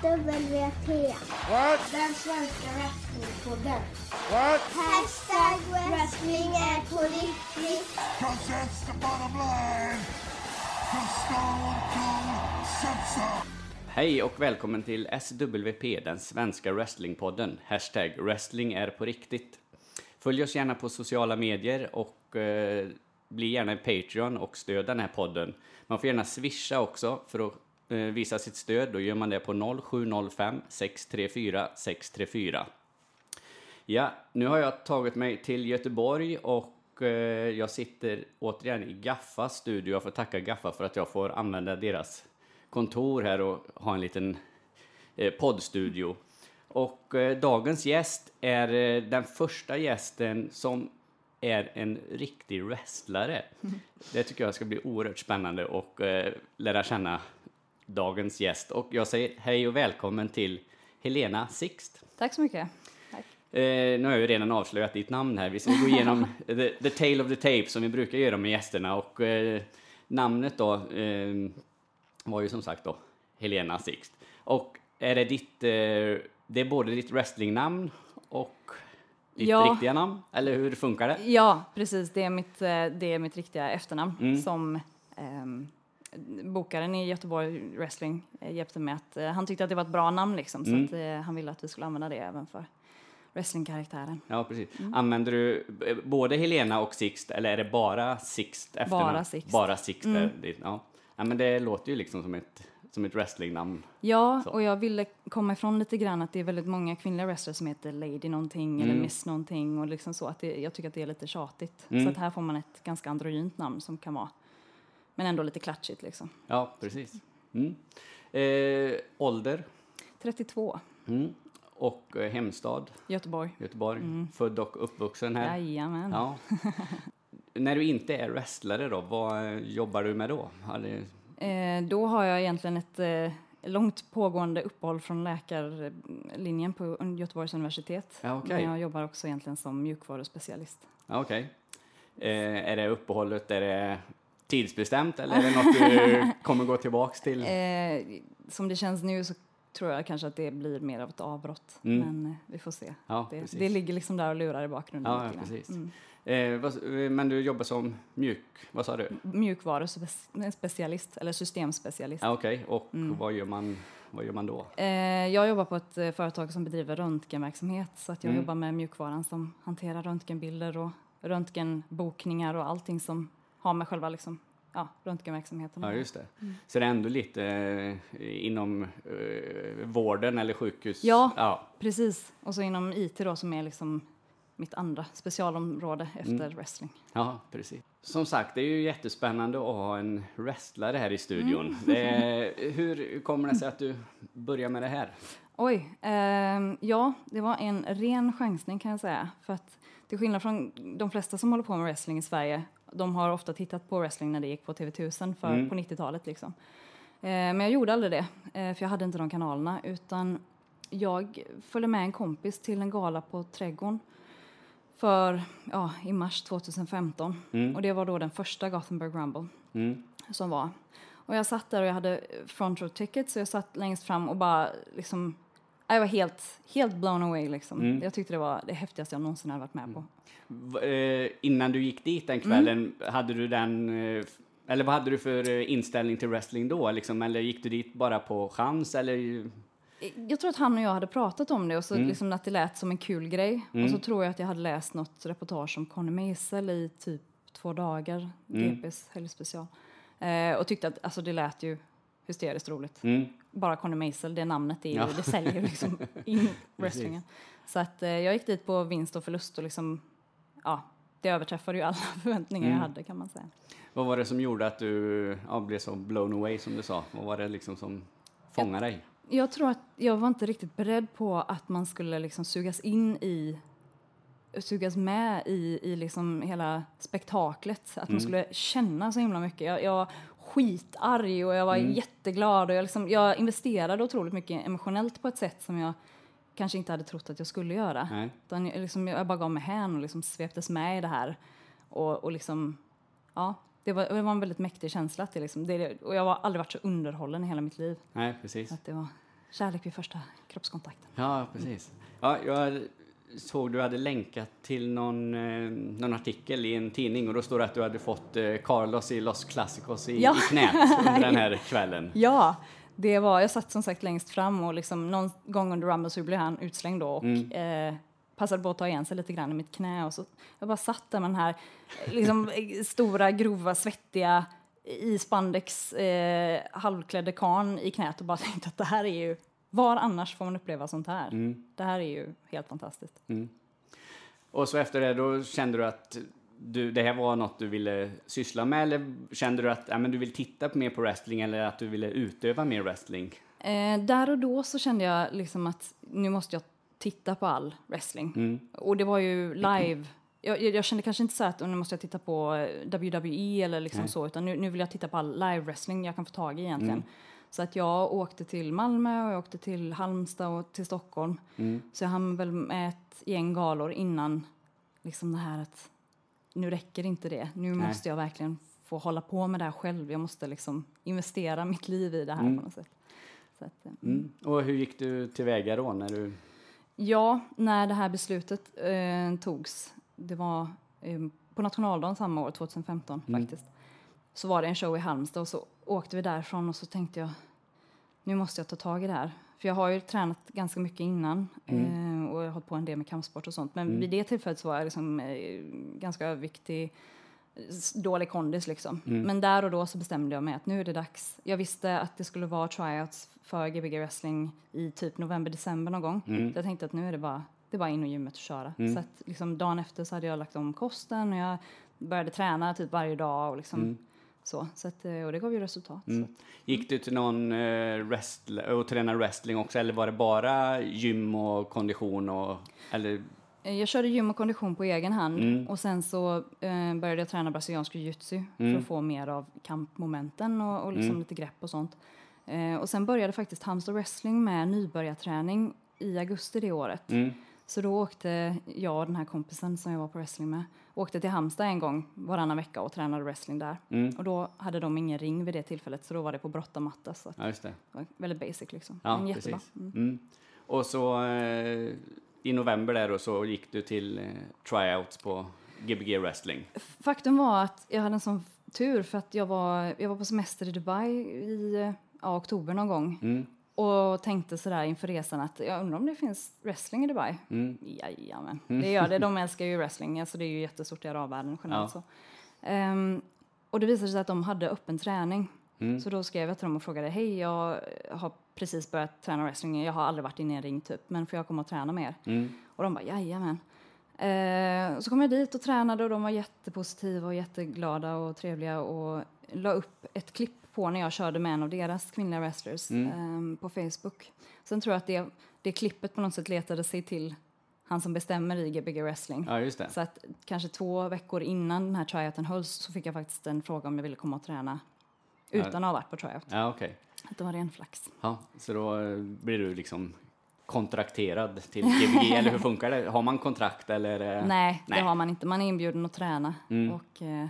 SWP. What? Den svenska wrestlingpodden. What? Hashtag wrestling är på riktigt. Cause that's the bottom line. Cause Stone Cold so. Hej och välkommen till SWP, den svenska wrestlingpodden. Hashtag wrestling är på riktigt. Följ oss gärna på sociala medier och eh, bli gärna en Patreon och stöd den här podden. Man får gärna swisha också för att Eh, visa sitt stöd. Då gör man det på 0705 634 634. Ja, nu har jag tagit mig till Göteborg och eh, jag sitter återigen i Gaffas studio. Jag får tacka Gaffa för att jag får använda deras kontor här och ha en liten eh, poddstudio. Och dagens gäst är den första gästen som är en riktig wrestlare. Det tycker jag ska bli oerhört spännande och lära känna dagens gäst. Och jag säger hej och välkommen till Helena Sixt. Tack så mycket. Tack. Eh, nu har jag ju redan avslöjat ditt namn här. Vi ska gå igenom the, the tale of the tape som vi brukar göra med gästerna. Och eh, namnet då eh, var ju som sagt då Helena Sixt. Och är det ditt, eh, det är både ditt wrestlingnamn och ditt Ja. riktiga namn? Eller hur funkar det? Ja, precis. Det är mitt, eh, det är mitt riktiga efternamn Mm. som ehm, bokaren i Göteborg Wrestling eh, hjälpte med att eh, han tyckte att det var ett bra namn liksom Mm. så att eh, han ville att vi skulle använda det även för wrestlingkaraktären. Ja, precis. Mm. Använder du både Helena och Sixt eller är det bara Sixt efternamn? Bara Sixt. Bara Sixt Mm. ja. ja. men det låter ju liksom som ett, som ett wrestlingnamn. Ja, Så. och jag ville komma ifrån lite grann att det är väldigt många kvinnliga wrestlers som heter Lady någonting eller Mm. Miss någonting och liksom så att det, jag tycker att det är lite tjatigt. Mm. Så att här får man ett ganska androgynt namn som kan vara men ändå lite klatschigt liksom. Ja, precis. Mm. Eh, ålder? 32, Mm. Och eh, hemstad, Göteborg. Göteborg. Mm. Född och uppvuxen här. Jajamän. Ja. När du inte är wrestlare då, vad eh, jobbar du med då? Det- Eh, då har jag egentligen ett eh, långt pågående uppehåll från läkarlinjen på Göteborgs universitet. Ja, okej. Men jag jobbar också egentligen som mjukvaruspecialist. Ja, Okej. Eh, är det uppehållet, är det tidsbestämt eller är det något du kommer gå tillbaks till? Eh, som det känns nu så tror jag kanske att det blir mer av ett avbrott. Mm. Men eh, vi får se. Ja, Det, det ligger liksom där och lurar i bakgrunden. Ja, ja, precis. Mm. Eh, vad, eh, men du jobbar som mjuk, vad sa du? Mjukvaruspecialist, eller systemspecialist. Ja, Okej, och Mm. vad, gör man, vad gör man då? Eh, jag jobbar på ett eh, företag som bedriver röntgenverksamhet så att jag Mm. jobbar med mjukvaran som hanterar röntgenbilder och röntgenbokningar och allting som har med själva liksom, ja, röntgenverksamheten Ja, göra. just det. Mm. Så det är ändå lite eh, inom eh, vården eller sjukhus? Ja. ja. Precis, och så inom IT då som är liksom mitt andra specialområde efter Mm. wrestling. Ja, precis. Som sagt, det är ju jättespännande att ha en wrestlare här i studion. Mm. Det är, hur kommer det sig att du börjar med det här? Oj, ehm, ja, det var en ren chansning kan jag säga. För att till skillnad från de flesta som håller på med wrestling i Sverige, de har ofta tittat på wrestling när det gick på TV1000 för, Mm. på 90-talet liksom. Eh, men jag gjorde aldrig det, eh, för jag hade inte de kanalerna, utan jag följde med en kompis till en gala på Trädgården för, ja, i mars 2015. Mm. Och det var då den första Gothenburg Rumble Mm. som var. Och jag satt där och jag hade front row ticket så jag satt längst fram och bara liksom jag var helt, helt blown away liksom. Mm. Jag tyckte det var det häftigaste jag någonsin hade varit med på. Eh, innan du gick dit den kvällen, Mm. hade du den... eh, Eller vad hade du för eh, inställning till wrestling då? Liksom? Eller gick du dit bara på chans? Eller? Jag tror att han och jag hade pratat om det och så Mm. liksom att det lät som en kul grej. Mm. Och så tror jag att jag hade läst något reportage om Conny Meisel i typ två dagar, Mm. GPs helgspecial. Eh, och tyckte att alltså, det lät ju hysteriskt roligt. Mm. bara Conny Meisel, det namnet är ju, Ja. det säljer liksom in wrestlingen. Så att eh, jag gick dit på vinst och förlust och liksom, ja, det överträffade ju alla förväntningar Mm. jag hade kan man säga. Vad var det som gjorde att du ja, blev så blown away som du sa? Vad var det liksom som fångade dig? Jag tror att jag var inte riktigt beredd på att man skulle liksom sugas in i sugas med i, i liksom hela spektaklet. Att Mm. man skulle känna så himla mycket. Jag, jag var skitarg och jag var Mm. jätteglad och jag, liksom, jag investerade otroligt mycket emotionellt på ett sätt som jag kanske inte hade trott att jag skulle göra. Nej. Utan jag, liksom, jag bara gav mig hän och liksom sveptes med i det här. Och, och liksom, ja, det var, det var en väldigt mäktig känsla. Att det liksom, det, och jag har aldrig varit så underhållen i hela mitt liv. Nej, precis. Att det var, kärlek vid första kroppskontakten. Ja, precis. Ja, jag såg du hade länkat till någon, eh, någon artikel i en tidning och då står det att du hade fått eh, Carlos i Los Clásicos i, Ja. i knät under den här kvällen. Ja, det var, jag satt som sagt längst fram och liksom någon gång under Rumble så blev han utslängd då och Mm. eh, passade på att ta igen sig lite grann i mitt knä och så jag bara satt där med den här liksom, stora, grova, svettiga i spandex eh, halvklädde karln i knät och bara tänkte att det här är ju, var annars får man uppleva sånt här? Mm. Det här är ju helt fantastiskt. Och så efter det, då kände du att du, det här var något du ville syssla med eller kände du att ja, men du vill titta mer på wrestling eller att du ville utöva mer wrestling? Eh, där och då så kände jag liksom att nu måste jag titta på all wrestling. Mm. Och det var ju live. Jag, jag kände kanske inte så att nu måste jag titta på WWE eller liksom Nej. så, utan nu, nu vill jag titta på all live wrestling jag kan få tag i egentligen. Mm. Så att jag åkte till Malmö och jag åkte till Halmstad och till Stockholm. Mm. Så jag hann väl med ett gäng galor innan liksom det här att nu räcker inte det. Nu Nej. måste jag verkligen få hålla på med det här själv. Jag måste liksom investera mitt liv i det här Mm. på något sätt. Att, eh, Mm. Och hur gick du tillväga då när du... Ja, när det här beslutet eh, togs, det var eh, på nationaldagen samma år, 2015 Mm. faktiskt, så var det en show i Halmstad och så åkte vi därifrån och så tänkte jag, nu måste jag ta tag i det här. För jag har ju tränat ganska mycket innan Mm. eh, och jag har hållit på en del med kampsport och sånt. Men Mm. vid det tillfället var jag liksom, eh, ganska överviktig, dålig kondis liksom. Mm. Men där och då så bestämde jag mig att nu är det dags. Jag visste att det skulle vara tryouts för Gbg wrestling i typ november-december någon gång. Mm. Jag tänkte att nu är det bara, det bara in och gymmet och köra. Mm. Så att liksom dagen efter så hade jag lagt om kosten och jag började träna typ varje dag och liksom Mm. Så. så att, eh, och det gav ju resultat. Mm. Gick du till någon eh, wrestl- och tränade wrestling också eller var det bara gym och kondition och... Eller... eh, jag körde gym och kondition på egen hand Mm. och sen så eh, började jag träna brasiliansk jiu-jitsu Mm. för att få mer av kampmomenten och, och liksom Mm. lite grepp och sånt. Eh, och sen började faktiskt Halmstad wrestling med nybörjarträning i augusti det året. Så då åkte jag och den här kompisen som jag var på wrestling med, åkte till Halmstad en gång varannan vecka och tränade wrestling där. Mm. Och då hade de ingen ring vid det tillfället så då var det på brottamatta så Ja, det. var väldigt basic liksom. Ja, Men jättebra. Mm. Mm. Och så eh, i november där då så gick du till eh, tryouts på Gbg wrestling. Faktum var att jag hade en sån tur för att jag var, jag var på semester i Dubai i eh, ja, oktober någon gång Mm. Och tänkte sådär inför resan att jag undrar om det finns wrestling i Dubai. Mm. Jajamän, det gör det. De älskar ju wrestling, alltså det är ju jättestort i arabvärlden generellt. Ja. Så. Ehm, och det visade sig att de hade öppen träning. Mm. Så då skrev jag till dem och frågade, hej jag har precis börjat träna wrestling, jag har aldrig varit inne i en ring typ, men får jag komma och träna med er? Mm. Och de bara, jajamän. Eh, så kom jag dit och tränade och de var jättepositiva och jätteglada och trevliga och la upp ett klipp på när jag körde med en av deras kvinnliga wrestlers Mm. ehm, på Facebook. Sen tror jag att det, det klippet på något sätt letade sig till han som bestämmer i Gbg wrestling. Ja, just det. Så att kanske två veckor innan den här tryouten hölls så fick jag faktiskt en fråga om jag ville komma och träna Ja. utan att ha varit på tryout. Ja, okej. Att det var ren flax. Ja, så då eh, blir du liksom kontrakterad till Gbg, eller hur funkar det? Har man kontrakt eller? eh, Nej, nej. det har man inte. Man är inbjuden att träna Mm. och eh,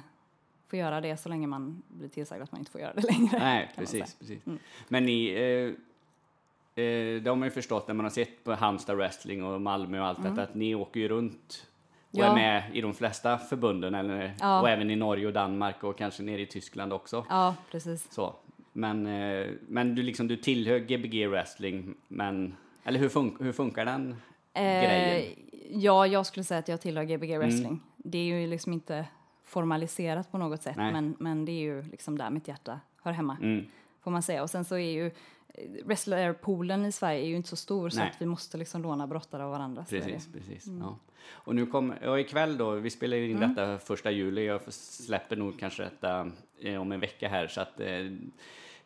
får göra det så länge man blir tillsagd att man inte får göra det längre. Nej, precis. precis. Mm. Men ni, eh, eh, det har man ju förstått när man har sett på Halmstad wrestling och Malmö och allt detta, att ni åker ju runt och Mm. Ja. är med i de flesta förbunden, eller, Ja. och även i Norge och Danmark och kanske nere i Tyskland också. Ja, precis. Så. Men, eh, men du, liksom, du tillhör Gbg wrestling, men, eller hur, fun hur funkar den grejen? Eh, ja, jag skulle säga att jag tillhör Gbg Mm. wrestling. Det är ju liksom inte formaliserat på något sätt, Nej. men, men det är ju liksom där mitt hjärta hör hemma, Mm. får man säga. Och sen så är ju eh, wrestlerpoolen i Sverige är ju inte så stor så Nej. att vi måste liksom låna brottare av varandra. så. Precis, precis. Ja. Och nu kommer, och ikväll då, vi spelar ju in detta första juli, jag släpper nog kanske detta eh, om en vecka här så att eh,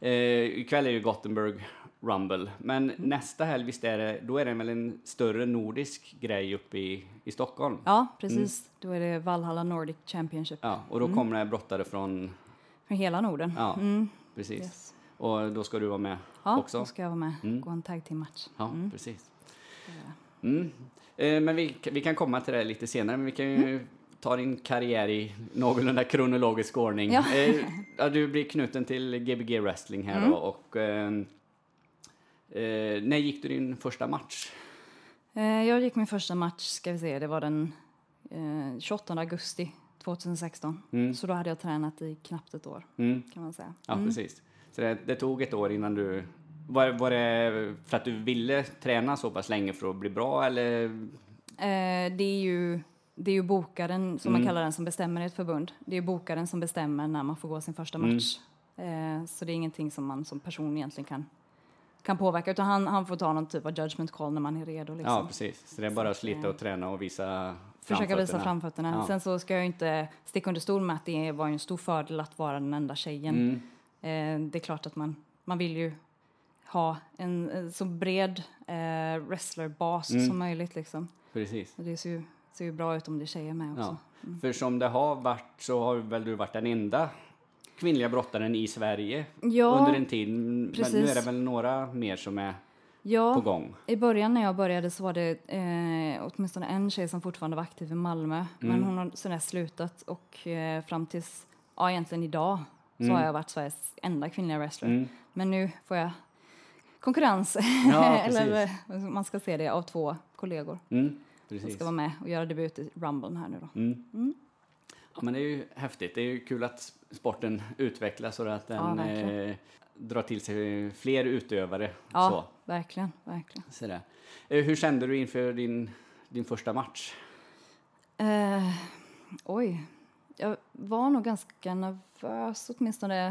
eh, ikväll är ju Gothenburg Rumble, men nästa helg visst är det, då är det väl en större nordisk grej uppe i, i Stockholm? Ja, precis. Då är det Valhalla Nordic Championship Ja, och då kommer det brottare från, för hela Norden. ja, Mm, precis. yes. Och då ska du vara med Ja, också? då ska jag vara med. Mm. Gå en tag team match. Ja, Mm. precis. Mm. Eh, men vi, vi kan komma till det lite senare, men vi kan ju ta din karriär i någorlunda kronologisk ordning. Ja. Eh, ja, du blir knuten till Gbg wrestling här Mm. då, och eh, Eh, när gick du din första match? Eh, jag gick min första match, ska vi se, det var den eh, 28 augusti 2016. Så då hade jag tränat i knappt ett år, Mm. kan man säga. Ja, precis. Så det, det tog ett år innan du... Var, var det för att du ville träna så pass länge för att bli bra eller? Eh, det är ju det är ju bokaren, som Mm. man kallar den, som bestämmer i ett förbund. Det är bokaren som bestämmer när man får gå sin första Mm. match. Eh, så det är ingenting som man som person egentligen kan, kan påverka, utan han, han får ta någon typ av judgment call när man är redo. Liksom. Ja, precis. Så det är bara att slita och träna och visa Försöka visa framfötterna. Ja. Sen så ska jag inte sticka under stol med att det var en stor fördel att vara den enda tjejen. Mm. Eh, det är klart att man, man vill ju ha en, eh, så bred eh, wrestlerbas Mm. som möjligt. Liksom. Precis. Det ser ju, ser ju bra ut om det är tjejer med också. Ja. För som det har varit så har väl du varit den enda kvinnliga brottaren i Sverige Ja, under en tid. Men nu precis. är det väl några mer som är ja på gång. i början när jag började så var det eh, åtminstone en tjej som fortfarande var aktiv i Malmö. Men Mm. hon har sedan slutat och eh, fram tills, ja egentligen idag, så Mm. har jag varit Sveriges enda kvinnliga wrestler. Mm. Men nu får jag konkurrens, Ja, eller precis. eh, man ska se det, av två kollegor Mm. som Precis. ska vara med och göra debut i Rumble här nu då. Mm. Ja, men det är ju häftigt. Det är ju kul att sporten utvecklas och att Ja, den verkligen. eh, drar till sig fler utövare. Ja, Så. verkligen, verkligen. Så. Eh, hur kände du inför din, din första match? Eh, oj, jag var nog ganska nervös åtminstone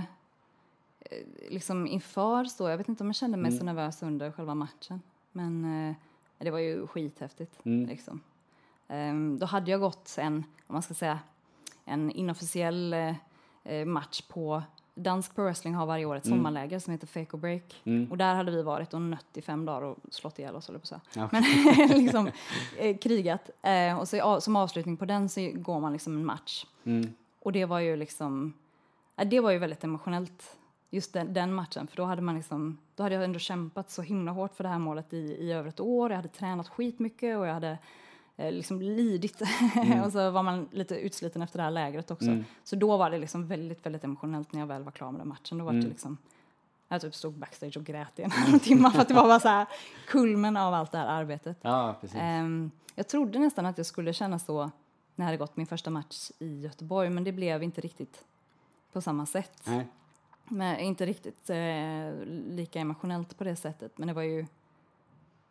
eh, liksom inför så. Jag vet inte om jag kände mig så nervös under själva matchen. Men eh, det var ju skithäftigt. Mm. Liksom. Ehm, då hade jag gått en, om man ska säga, en inofficiell eh, match på Dansk Pro Wrestling har varje år ett sommarläger som heter Fake or Break. Mm. Och där hade vi varit och nött i fem dagar och slått ihjäl oss, jag på säga. Ja. Men liksom eh, krigat. Eh, och så som avslutning på den så går man liksom en match. Mm. Och det var ju liksom, ja, det var ju väldigt emotionellt. Just den, den matchen, för då hade man liksom, då hade jag ändå kämpat så himla hårt för det här målet i, i över ett år. Jag hade tränat skitmycket och jag hade eh, liksom lidit. och så var man lite utsliten efter det här lägret också. Mm. Så då var det liksom väldigt, väldigt emotionellt när jag väl var klar med den matchen. Då var Mm. det liksom, jag typ stod backstage och grät i en halvtimme för att det var bara så här kulmen av allt det här arbetet. Ja. Ehm, jag trodde nästan att jag skulle känna så när jag hade gått min första match i Göteborg, men det blev inte riktigt på samma sätt. Nej. Men inte riktigt eh, lika emotionellt på det sättet, men det var ju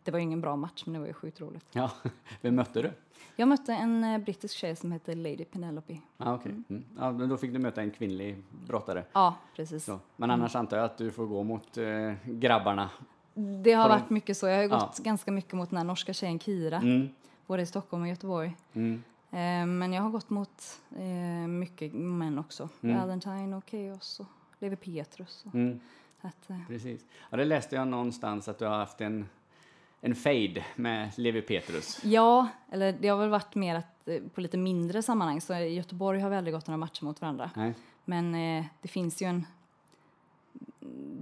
det var ju ingen bra match, men det var ju sjukt roligt. Ja. Vem mötte du? Jag mötte en eh, brittisk tjej som heter Lady Penelope. Ja, okej. Mm. Ja, men då fick du möta en kvinnlig brottare. Ja, precis. Så. Men annars antar jag att du får gå mot eh, grabbarna. Det har de- varit mycket så. Jag har ju Ja. gått ganska mycket mot den här norska tjejen Kira, Mm. både i Stockholm och Göteborg. Mm. Eh, men jag har gått mot eh, mycket män också. Mm. Valentine och Chaos och Levi Petrus. Och, Mm. att, eh, Precis. Ja, det läste jag någonstans att du har haft en, en fade med Levi Petrus. ja, eller det har väl varit mer att, eh, på lite mindre sammanhang. Så i Göteborg har vi aldrig gått några matcher mot varandra. Nej. Men eh, det finns ju en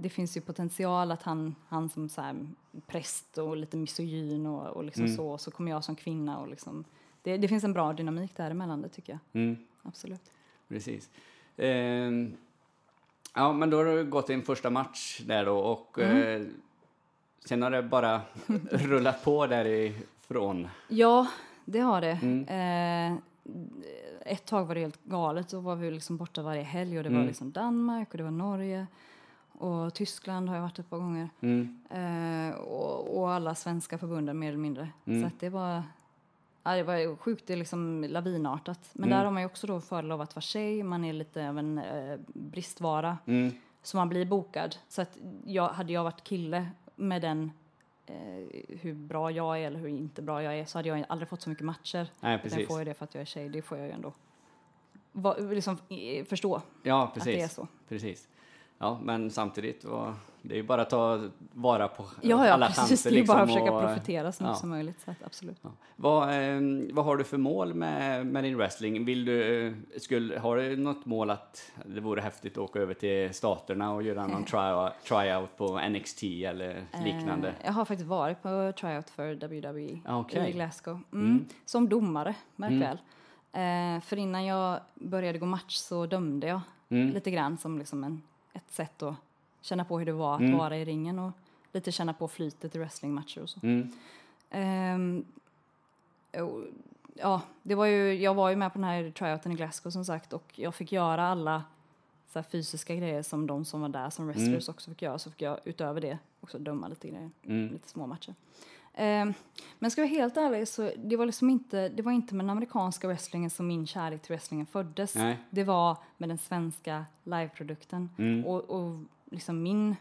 det finns ju potential att han, han som så här präst och lite misogyn och, och liksom Mm. så, så kommer jag som kvinna och liksom det, det finns en bra dynamik däremellan, det tycker jag. Mm. Absolut. Precis. Ehm, ja, men då har du gått din första match där då och Mm. eh, sen har det bara rullat på därifrån. Ja, det har det. Mm. Eh, ett tag var det helt galet. Då var vi liksom borta varje helg och det var Mm. liksom Danmark och det var Norge och Tyskland har jag varit ett par gånger. Mm. Eh, och, och alla svenska förbunden mer eller mindre. Mm. Så att det var Ja, det var ju sjukt, det är liksom lavinartat. Men Mm. där har man också då fördel av att vara tjej, man är lite av en eh, bristvara. Mm. Så man blir bokad. Så att jag, hade jag varit kille med den eh, hur bra jag är eller hur inte bra jag är så hade jag aldrig fått så mycket matcher. Nej, Utan precis. får jag det för att jag är tjej, det får jag ju ändå va, liksom, förstå Ja, att det är precis. så. precis. Ja, men samtidigt, var, det är ju bara att ta vara på Ja, ja alla precis. chanser. Det är ju bara att liksom, försöka och- profitera så mycket ja. som möjligt. Så att, absolut. Ja. Vad, ehm, vad har du för mål med, med din wrestling? Vill du, eh, skulle, har du något mål att det vore häftigt att åka över till staterna och göra någon try, tryout på NXT eller liknande? Eh, jag har faktiskt varit på tryout för WWE Ah, okej. i Glasgow. Mm. Mm. Som domare, märk Mm. väl. Eh, för innan jag började gå match så dömde jag Mm. lite grann som liksom en, ett sätt att känna på hur det var att Mm. vara i ringen. Och lite känna på flytet i wrestlingmatcher och så. Mm. Ehm, och, ja, det var ju, jag var ju med på den här tryouten i Glasgow som sagt och jag fick göra alla så fysiska grejer som de som var där som wrestlers också fick göra. Så fick jag utöver det också döma lite grejer, Mm. lite små matcher. Ehm, men ska jag vara helt ärlig så det var liksom inte, det var inte med den amerikanska wrestlingen som min kärlek till wrestlingen föddes. Nej. Det var med den svenska liveprodukten. Mm. Och, och liksom min,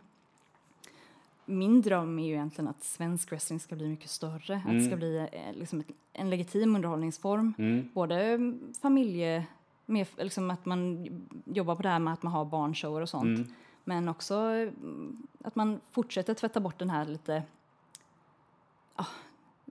min dröm är ju egentligen att svensk wrestling ska bli mycket större. Att det ska bli eh, liksom en legitim underhållningsform. Mm. Både mm, familje, med, liksom att man jobbar på det här med att man har barnshower och sånt. Mm. Men också mm, att man fortsätter tvätta bort den här lite... ah,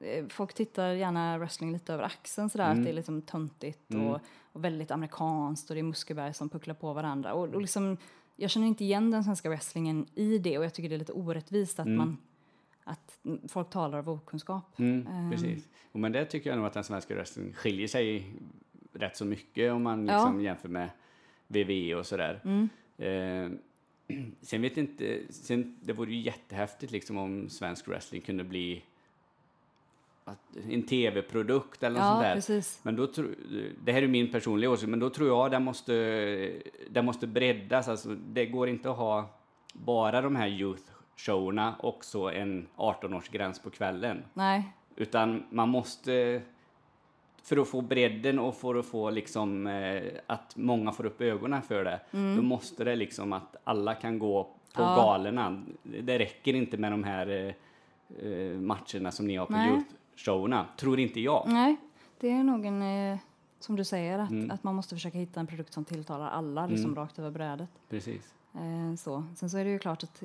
eh, folk tittar gärna wrestling lite över axeln sådär, att det är liksom töntigt och, och väldigt amerikanskt och det är muskelberg som pucklar på varandra. Och, och liksom, jag känner inte igen den svenska wrestlingen i det och jag tycker det är lite orättvist att man att mm, folk talar av okunskap. Mm, Ehm. precis. Och men det tycker jag nog att den svenska rösten skiljer sig rätt så mycket om man Ja. liksom jämför med VV och sådär. Mm. Eh, sen vet inte, sen, det vore ju jättehäftigt liksom om svensk wrestling kunde bli en tv-produkt eller något sånt Ja, där. precis. Men då tro, det här är min personliga åsikt, men då tror jag den måste, den måste breddas. Alltså, det går inte att ha bara de här youth-showerna och så en 18-årsgräns på kvällen. Nej, Utan man måste, för att få bredden och för att få liksom, eh, att många får upp ögonen för det, då måste det liksom att alla kan gå på Ja. galorna. Det räcker inte med de här eh, eh, matcherna som ni har på Nej. Youth-showerna, tror inte jag. nej. Det är nog en, eh, som du säger, att, Mm. att man måste försöka hitta en produkt som tilltalar alla, liksom rakt över brädet. Precis. Eh, så. Sen så är det ju klart att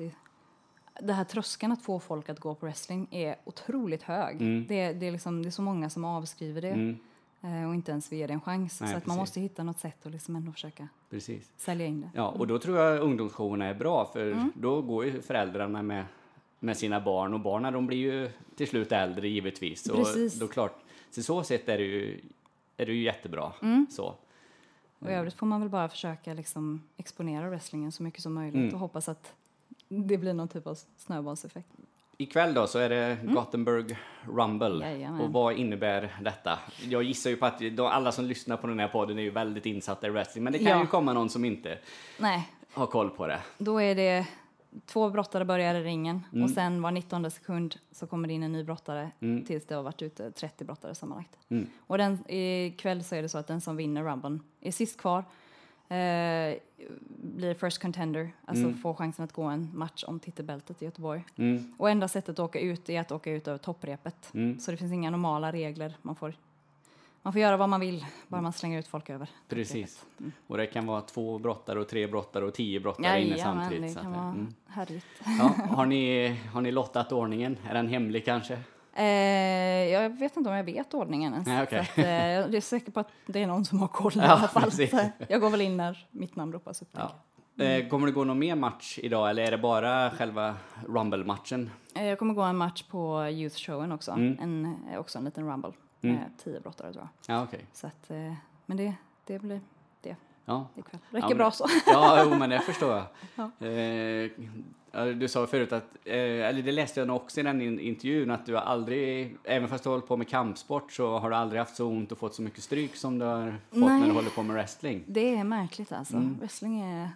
det, här tröskeln att få folk att gå på wrestling är otroligt hög. Mm. Det, det, är liksom, det är så många som avskriver det Mm, eh, och inte ens ge det en chans. Nej, så att man måste hitta något sätt att liksom ändå försöka precis. sälja in det. Ja, och då tror jag ungdomsshowerna är bra, för Mm. då går ju föräldrarna med, med sina barn och barnen de blir ju till slut äldre givetvis. Och Precis. då klart, så så sätt är det ju, är det ju jättebra. Mm. Så. Och i övrigt får man väl bara försöka liksom exponera wrestlingen så mycket som möjligt Mm. och hoppas att det blir någon typ av snöbollseffekt. Ikväll då så är det Gothenburg Rumble. Mm. Jajamän. Och vad innebär detta? Jag gissar ju på att de, alla som lyssnar på den här podden är ju väldigt insatta i wrestling, men det kan Ja. ju komma någon som inte Nej, har koll på det. då är det två brottare börjar i ringen Mm. och sen var 19 sekund så kommer det in en ny brottare tills det har varit ute 30 brottare sammanlagt. Mm. Och den, ikväll så är det så att den som vinner Rumble är sist kvar. Eh, blir first contender, alltså får chansen att gå en match om titelbältet i Göteborg. Mm. Och enda sättet att åka ut är att åka ut över topprepet. Mm. Så det finns inga normala regler. Man får, man får göra vad man vill, bara man slänger ut folk över. Precis. Mm. Och det kan vara två brottare och tre brottare och tio brottare inne Jajamän, samtidigt. det så kan vara mm. härligt. Ja, har, ni, har ni lottat ordningen? Är den hemlig kanske? Eh, jag vet inte om jag vet ordningen ens. Nej, så att, eh, jag är säker på att det är någon som har koll i Ja, alla fall. jag går väl in när mitt namn ropas upp. Ja. Eh, kommer det gå någon mer match idag eller är det bara själva Rumble-matchen? jag. Eh, jag kommer gå en match på Youth-showen också. Mm. En, eh, också en liten rumble. Mm. Med tio brottare tror jag. Ja, okej. Så att, eh, men det, det blir det Ja. ikväll. Räcker Ja, bra så. Ja, jo, men det förstår jag. Ja. Eh, du sa förut att, eh, eller det läste jag nog också i den in- intervjun, att du har aldrig, även fast du hållit på med kampsport, så har du aldrig haft så ont och fått så mycket stryk som du har fått när Nej. du håller på med wrestling. Det är märkligt alltså. Mm. Wrestling är...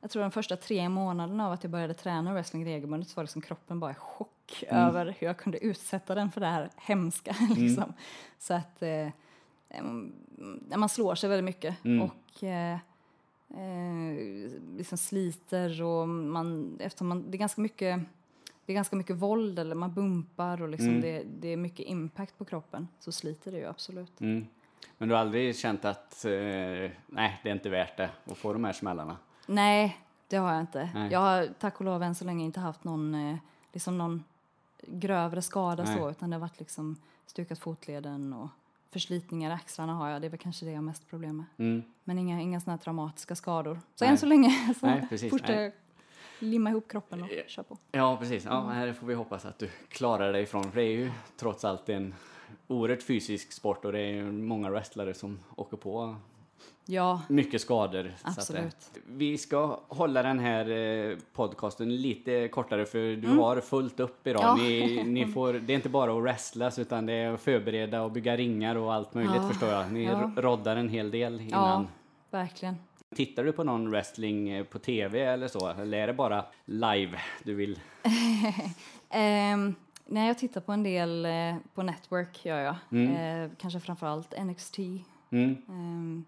Jag tror de första tre månaderna av att jag började träna wrestling regelbundet så var liksom kroppen bara i chock Mm. över hur jag kunde utsätta den för det här hemska. liksom. Så att eh, em, man slår sig väldigt mycket Mm. och eh, eh, liksom sliter och man, eftersom man, det är ganska mycket det är ganska mycket våld eller man bumpar och liksom Mm. det, det är mycket impact på kroppen så sliter det ju absolut. Mm. Men du har aldrig känt att, eh, nej, det är inte värt det att få de här smällarna? Nej, det har jag inte. Nej. Jag har tack och lov än så länge inte haft någon, eh, liksom någon grövre skada Nej. så, utan det har varit liksom stukat fotleden och förslitningar i axlarna har jag. Det är väl kanske det jag har mest problem med. Mm. Men inga, inga sådana traumatiska skador. Så Nej. än så länge så Nej, precis. fortsätter limma ihop kroppen och köra på. Ja, precis. Ja, här får vi hoppas att du klarar dig ifrån, för det är ju trots allt en oerhört fysisk sport och det är många wrestlare som åker på Ja, mycket skador. att, Absolut. eh, vi ska hålla den här eh, podcasten lite kortare för du Mm. har fullt upp idag. Ja. Ni, ni får, det är inte bara att wrestlas utan det är att förbereda och bygga ringar och allt möjligt Ja. förstår jag. Ni Ja. ro- roddar en hel del ja, innan. verkligen. Tittar du på någon wrestling eh, på tv eller så? Eller är det bara live du vill? Ehm, nej, jag tittar på en del eh, på Network, gör jag. Mm. Eh, kanske framförallt NXT. Mm. Ehm,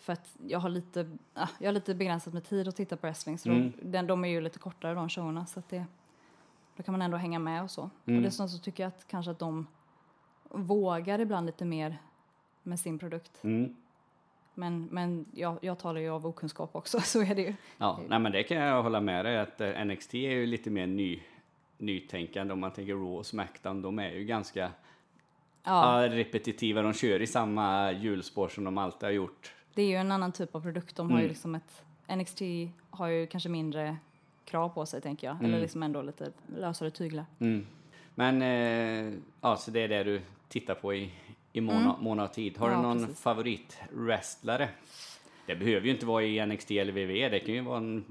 för att jag har lite, ah, jag har lite begränsat med tid att titta på wrestling, så Mm. de, de är ju lite kortare de showerna, så att det, då kan man ändå hänga med och så. Mm. Och dessutom så tycker jag att kanske att de vågar ibland lite mer med sin produkt. Mm. Men, men jag, jag talar ju av okunskap också, så är det ju. Ja, nej, men det kan jag hålla med dig att eh, NXT är ju lite mer ny, nytänkande om man tänker Raw och Smackdown. De är ju ganska Ja, ja, repetitiva. De kör i samma hjulspår som de alltid har gjort. Det är ju en annan typ av produkt. De har ju Mm. liksom ett, NXT har ju kanske mindre krav på sig, tänker jag. Mm. Eller liksom ändå lite lösare tyglar. Mm. Men eh, ja, så det är det du tittar på i, i mån, Mm. mån av tid. Har Ja, du någon precis. favoritwrestlare? Det behöver ju inte vara i NXT eller WWE, det kan ju vara en,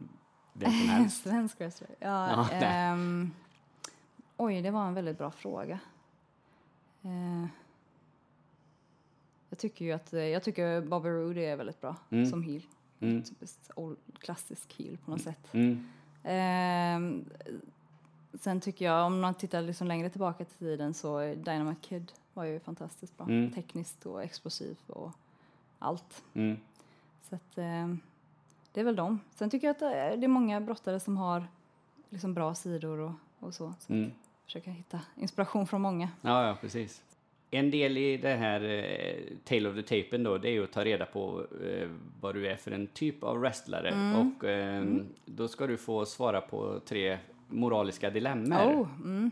vem som helst. Svensk wrestler? Ja, Ja, ehm, oj, det var en väldigt bra fråga. Eh, jag tycker ju att, eh, jag tycker Bobby Roode är väldigt bra Mm. som heel. Mm. Typiskt old, klassisk heel på något sätt. Mm. Ehm, sen tycker jag, om man tittar liksom längre tillbaka till tiden så Dynamite Kid var ju fantastiskt bra. Mm. Tekniskt och explosivt och allt. Mm. Så att, ehm, det är väl dem. Sen tycker jag att eh, det är många brottare som har liksom bra sidor och, och så. så Mm. försöka hitta inspiration från många. Ja, ja, precis. En del i det här eh, Tale of the Tapen då, det är ju att ta reda på eh, vad du är för en typ av wrestlare. Och eh, då ska du få svara på tre moraliska dilemmor. Oh, mm.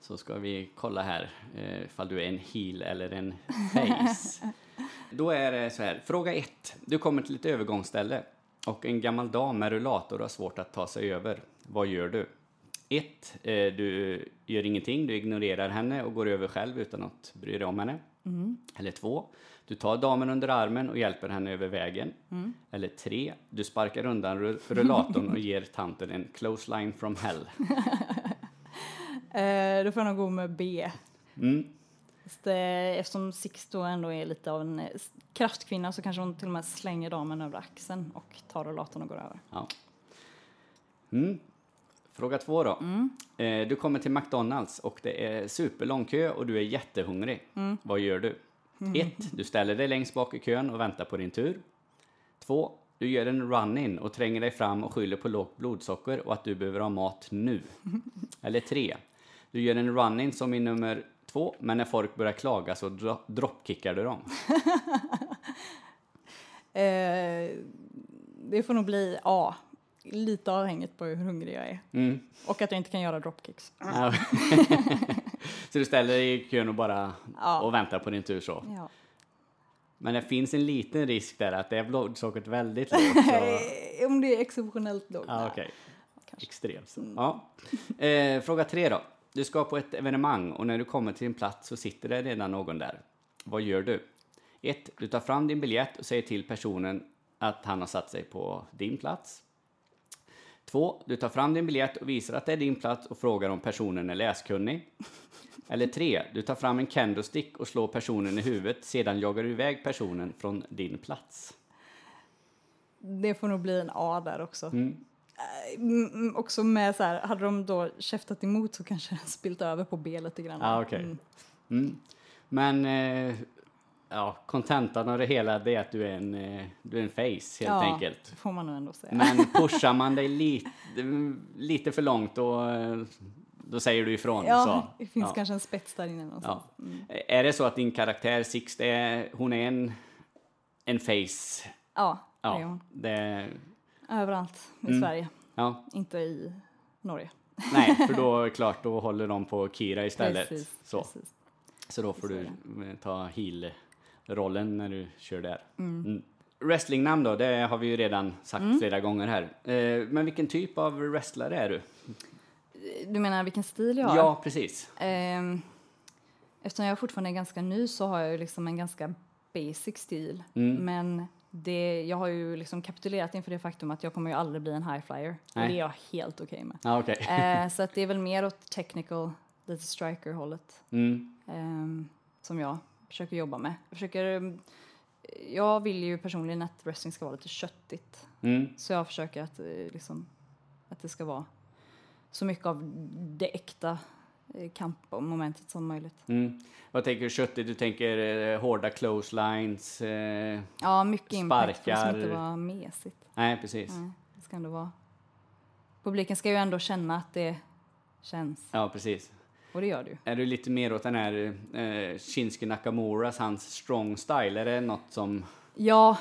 Så ska vi kolla här eh, ifall du är en heel eller en face. Då är det så här, fråga ett. Du kommer till ett övergångsställe och en gammal dam med rullator har svårt att ta sig över. Vad gör du? Ett, eh, du gör ingenting, du ignorerar henne och går över själv utan att bry dig om henne. Eller två, du tar damen under armen och hjälper henne över vägen. Eller tre, du sparkar undan ru- rullatorn och ger tanten en close line from hell. Eh, då får jag nog gå med B. Mm. Eh, eftersom Six då ändå är lite av en kraftkvinna så kanske hon till och med slänger damen över axeln och tar rullatorn och går över. Ja. Mm. Fråga två då. Eh, du kommer till McDonalds och det är superlång kö och du är jättehungrig. Vad gör du? Ett, Du ställer dig längst bak i kön och väntar på din tur. Två, Du gör en run-in och tränger dig fram och skyller på lågt blodsocker och att du behöver ha mat nu. Eller tre, Du gör en run-in som i nummer två, men när folk börjar klaga så dro- dropkickar du dem. Eh, det får nog bli A. Lite avhängigt på hur hungrig jag är. Mm. Och att jag inte kan göra dropkicks. Ja. så du ställer dig i kön och bara Ja. och väntar på din tur så. Ja. Men det finns en liten risk där att det är blodsockret väldigt lågt. Så... Eh, Om det är exceptionellt lågt. okej. Kanske. Extremt. Så. Ja. Eh, fråga tre då. Du ska på ett evenemang och när du kommer till din plats så sitter det redan någon där. Vad gör du? Ett, Du tar fram din biljett och säger till personen att han har satt sig på din plats. Två, Du tar fram din biljett och visar att det är din plats och frågar om personen är läskunnig. Eller tre, Du tar fram en candlestick och slår personen i huvudet, sedan jagar du iväg personen från din plats. Det får nog bli en A där också. Mm. Mm, också med så här, hade de då käftat emot så kanske den spilt över på B lite grann. Ja, okej. Mm. Mm. Men eh, ja, kontentan av det hela det är att du är en, eh, du är en face helt Ja. enkelt. Det får man nog ändå säga. Men pushar man dig lite, lite för långt då, eh, då säger du ifrån. ja, så. det finns ja. kanske en spets där inne någonstans. Mm. Är det så att din karaktär Six, det är, hon är en, en face? Ja, det är Ja, hon. det, Överallt i Mm. Sverige, ja. inte i Norge. Nej, för då är klart, då håller de på Kira istället. Precis, så. precis. Så då får du är eh, ta heel-rollen när du kör där. Mm. Mm. Wrestlingnamn då, det har vi ju redan sagt flera gånger här. Eh, men vilken typ av wrestlare är du? Du menar vilken stil jag har? Ja, precis. Ehm, eftersom jag fortfarande är ganska ny så har jag liksom en ganska basic stil. Mm. Men det, jag har ju liksom kapitulerat inför det faktum att jag kommer ju aldrig bli en high flyer. Och det är jag helt okej med. Ja, okej. Eh, så att det är väl mer åt technical, lite striker-hållet Mm. ehm, som jag försöker jobba med. Jag, försöker, ehm, jag vill ju personligen att wrestling ska vara lite köttigt. Mm. Så jag försöker att, eh, liksom, att det ska vara så mycket av det äkta eh, kampmomentet som möjligt. Mm. Vad tänker du köttigt? Du tänker eh, hårda clotheslines? Eh, Ja, mycket impact för det Sparkar. inte vara mesigt. nej, precis. Nej, det ska ändå vara... Publiken ska ju ändå känna att det känns. Ja, precis. Och det gör ju. Är du lite mer åt den här eh, Shinsuke Nakamuras, hans strong style? Är det något som, Ja,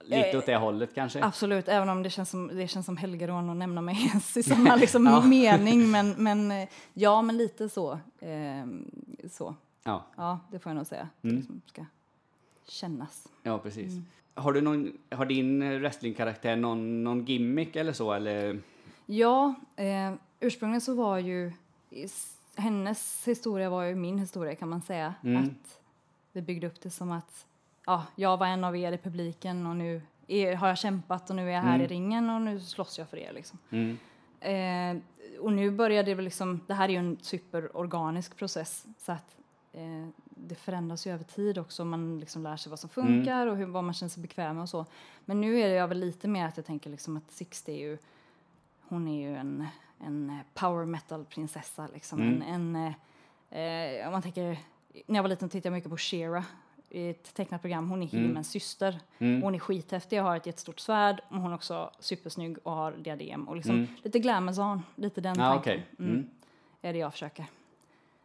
lite Eh, åt det hållet kanske? absolut. Även om det känns som, det känns som helgerån att nämna mig ens i samma liksom, Ja. mening. Men, men eh, ja, men lite så. Ehm, så. Ja, Ja, det får jag nog säga. Det Mm. liksom ska kännas. ja precis. Mm. Har, du någon, har din eh, wrestlingkaraktär någon, någon gimmick eller så? Eller? Ja, eh, ursprungligen så var ju hennes historia var ju min historia kan man säga. Mm. Att vi byggde upp det som att ja, jag var en av er i publiken och nu är, har jag kämpat och nu är jag här Mm. i ringen och nu slåss jag för er liksom. Mm. Eh, och nu börjar det väl liksom, det här är ju en superorganisk process så att eh, det förändras ju över tid också. Man liksom lär sig vad som funkar och hur, vad man känner sig bekväm med och så. Men nu är det jag väl lite mer att jag tänker liksom att Sixty är ju, hon är ju en, en power metal prinsessa liksom. Mm. En, en eh, om man tänker, när jag var liten tittade jag mycket på Shera i ett tecknat program. Hon är Mm. He-Mans syster. Mm. Hon är skithäftig och har ett jättestort svärd. Och hon är också supersnygg och har diadem. Och liksom Mm. lite glamazon, lite den Ja, tanken. okej. Mm. Är det jag försöker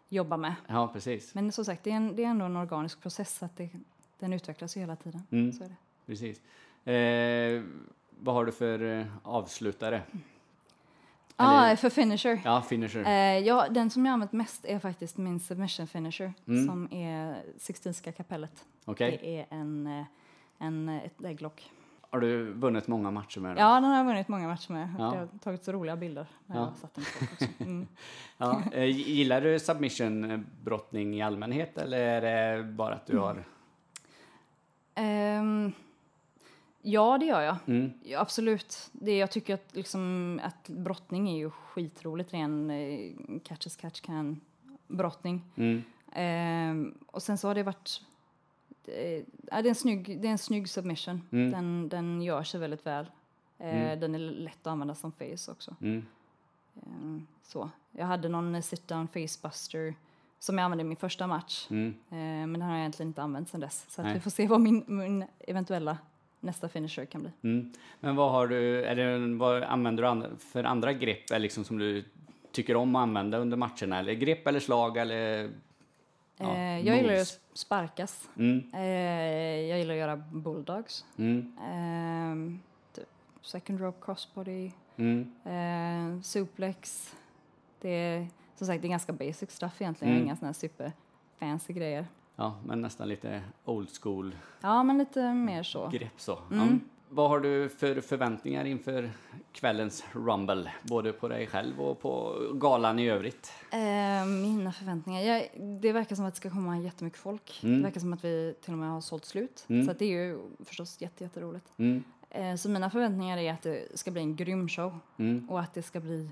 jobba med. Ja, precis. Men som sagt, det är, en, det är ändå en organisk process. Att det, den utvecklas ju hela tiden. Mm. Så är det. precis. Eh, vad har du för eh, avslutare? Ah, för finisher. Ja, finisher. Eh, ja, den som jag använt mest är faktiskt min submission finisher. Mm. Som är Sixtinska kapellet. Okej. Det är en, eh, en, ett lägglock. Har du vunnit många matcher med den? Ja, den har jag vunnit många matcher med. Ja. Jag har tagit så roliga bilder när Ja. jag satt den på. Mm. Ja, eh, gillar du submission-brottning i allmänhet eller är det bara att du har... Ehm, ja, det gör jag. Mm. Ja, absolut. Det, jag tycker att, liksom, att brottning är ju skitroligt, ren eh, catch as catch can brottning. Mm. Ehm, och sen så har det varit eh, det, är en snygg, det är en snygg submission. Mm. Den, den gör sig väldigt väl. Eh, Mm. Den är lätt att använda som face också. Mm. Ehm, så. Jag hade någon eh, sit down facebuster som jag använde i min första match. Mm. Eh, men den har jag egentligen inte använt sedan dess. Så vi får se vad min, min eventuella nästa finisher kan bli. Mm. Men vad har du, är det, vad använder du and- för andra grepp liksom som du tycker om att använda under matcherna? Eller grepp eller slag eller? Ja, eh, jag gillar att sparkas. Mm. Eh, jag gillar att göra bulldogs. Mm. Ehm, typ second rope crossbody. Mm. Eh, suplex. Det är som sagt det är ganska basic stuff egentligen. Mm. Inga här super fancy grejer. Ja, men nästan lite old school Ja, men lite mer så. grepp så. Mm. Ja. Vad har du för förväntningar inför kvällens Rumble? Både på dig själv och på galan i övrigt? Eh, mina förväntningar. Jag, det verkar som att det ska komma jättemycket folk. Mm. Det verkar som att vi till och med har sålt slut. Mm. Så det är ju förstås jätte, jätteroligt. Mm. Eh, så mina förväntningar är att det ska bli en grym show. Mm. Och att det ska bli...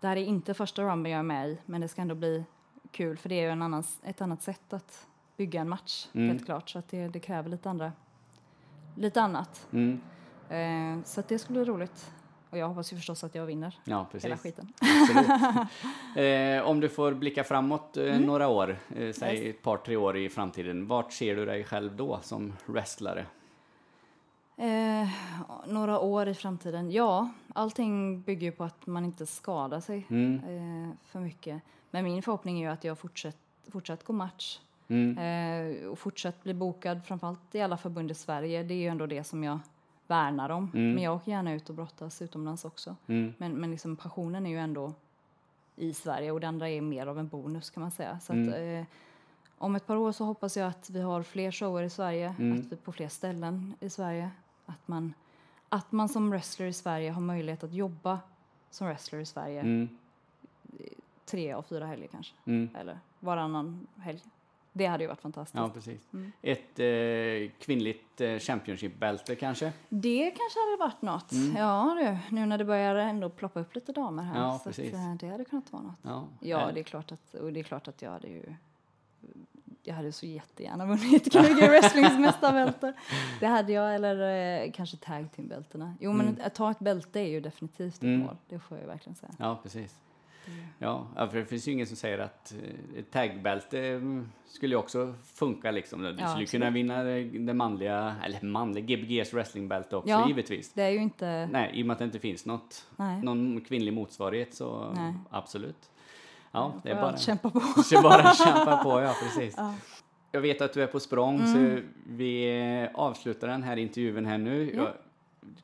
Det här är inte första Rumble jag är med i, men det ska ändå bli kul. För det är ju en annan, ett annat sätt att bygga en match, Mm. helt klart. Så att det, det kräver lite andra... Lite annat. Mm. Eh, så att det ska bli roligt. Och jag hoppas ju förstås att jag vinner Ja, hela precis. skiten. Absolut. eh, om du får blicka framåt eh, Mm. några år, eh, säg ett par, tre år i framtiden, vart ser du dig själv då som wrestlare? Eh, några år i framtiden? Ja, allting bygger ju på att man inte skadar sig Mm. eh, för mycket. Men min förhoppning är ju att jag fortsätt, fortsatt gå match Mm. eh, och fortsatt bli bokad, framförallt i alla förbund i Sverige. Det är ju ändå det som jag värnar om. Mm. Men jag åker gärna ut och brottas utomlands också. Mm. Men, men liksom passionen är ju ändå i Sverige och det andra är mer av en bonus kan man säga. Så att, Mm. eh, om ett par år så hoppas jag att vi har fler shower i Sverige, Mm. att vi på fler ställen i Sverige. Att man, att man som wrestler i Sverige har möjlighet att jobba som wrestler i Sverige Mm. tre av fyra helger kanske. Eller varannan helg. Det hade ju varit fantastiskt. Ja, precis. Mm. Ett eh, kvinnligt eh, Championship-bälte kanske? Det kanske hade varit något. Mm. Ja du, nu när det börjar ändå ploppa upp lite damer här. Ja, så att, precis. eh, det hade kunnat vara något. Ja, Ja, Eh, det är klart att, och det är klart att jag hade ju jag hade så jättegärna vunnit Kruger Wrestlings mästarbälte. Det hade jag, eller eh, kanske tag team-bältena. Jo, men Mm. att ta ett bälte är ju definitivt ett Mm. mål. Det får jag verkligen säga. Ja, precis. Ja, ja, för det finns ju ingen som säger att eh, ett tagbälte mm, skulle ju också funka liksom. Du skulle ju absolut. kunna vinna det manliga, eller manliga, GBGs wrestlingbälte också Ja. givetvis. Det är ju inte... Nej, i och med att det inte finns något, Nej. någon kvinnlig motsvarighet så Nej. absolut. Ja, det är bara, allt kämpa på. bara kämpa på, ja precis. Ja. Jag vet att du är på språng Mm. så vi avslutar den här intervjun här nu. Ja. Jag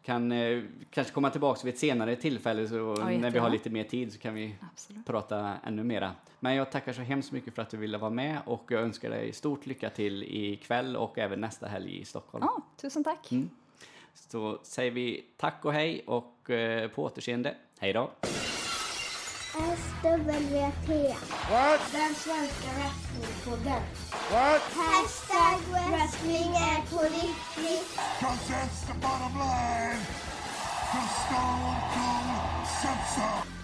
kan eh, kanske komma tillbaka vid ett senare tillfälle så när vi har lite mer tid så kan vi Absolut. prata ännu mera. Men jag tackar så hemskt mycket för att du ville vara med och jag önskar dig stort lycka till ikväll och även nästa helg i Stockholm. Ja, tusen tack. Mm. Så säger vi tack och hej och eh, på återseende. Hej då! SWT. What? Den svenska wrestlingpodden. What? Hashtag wrestling är på riktigt. Cause that's the bottom line. Cause Stone Cold said so.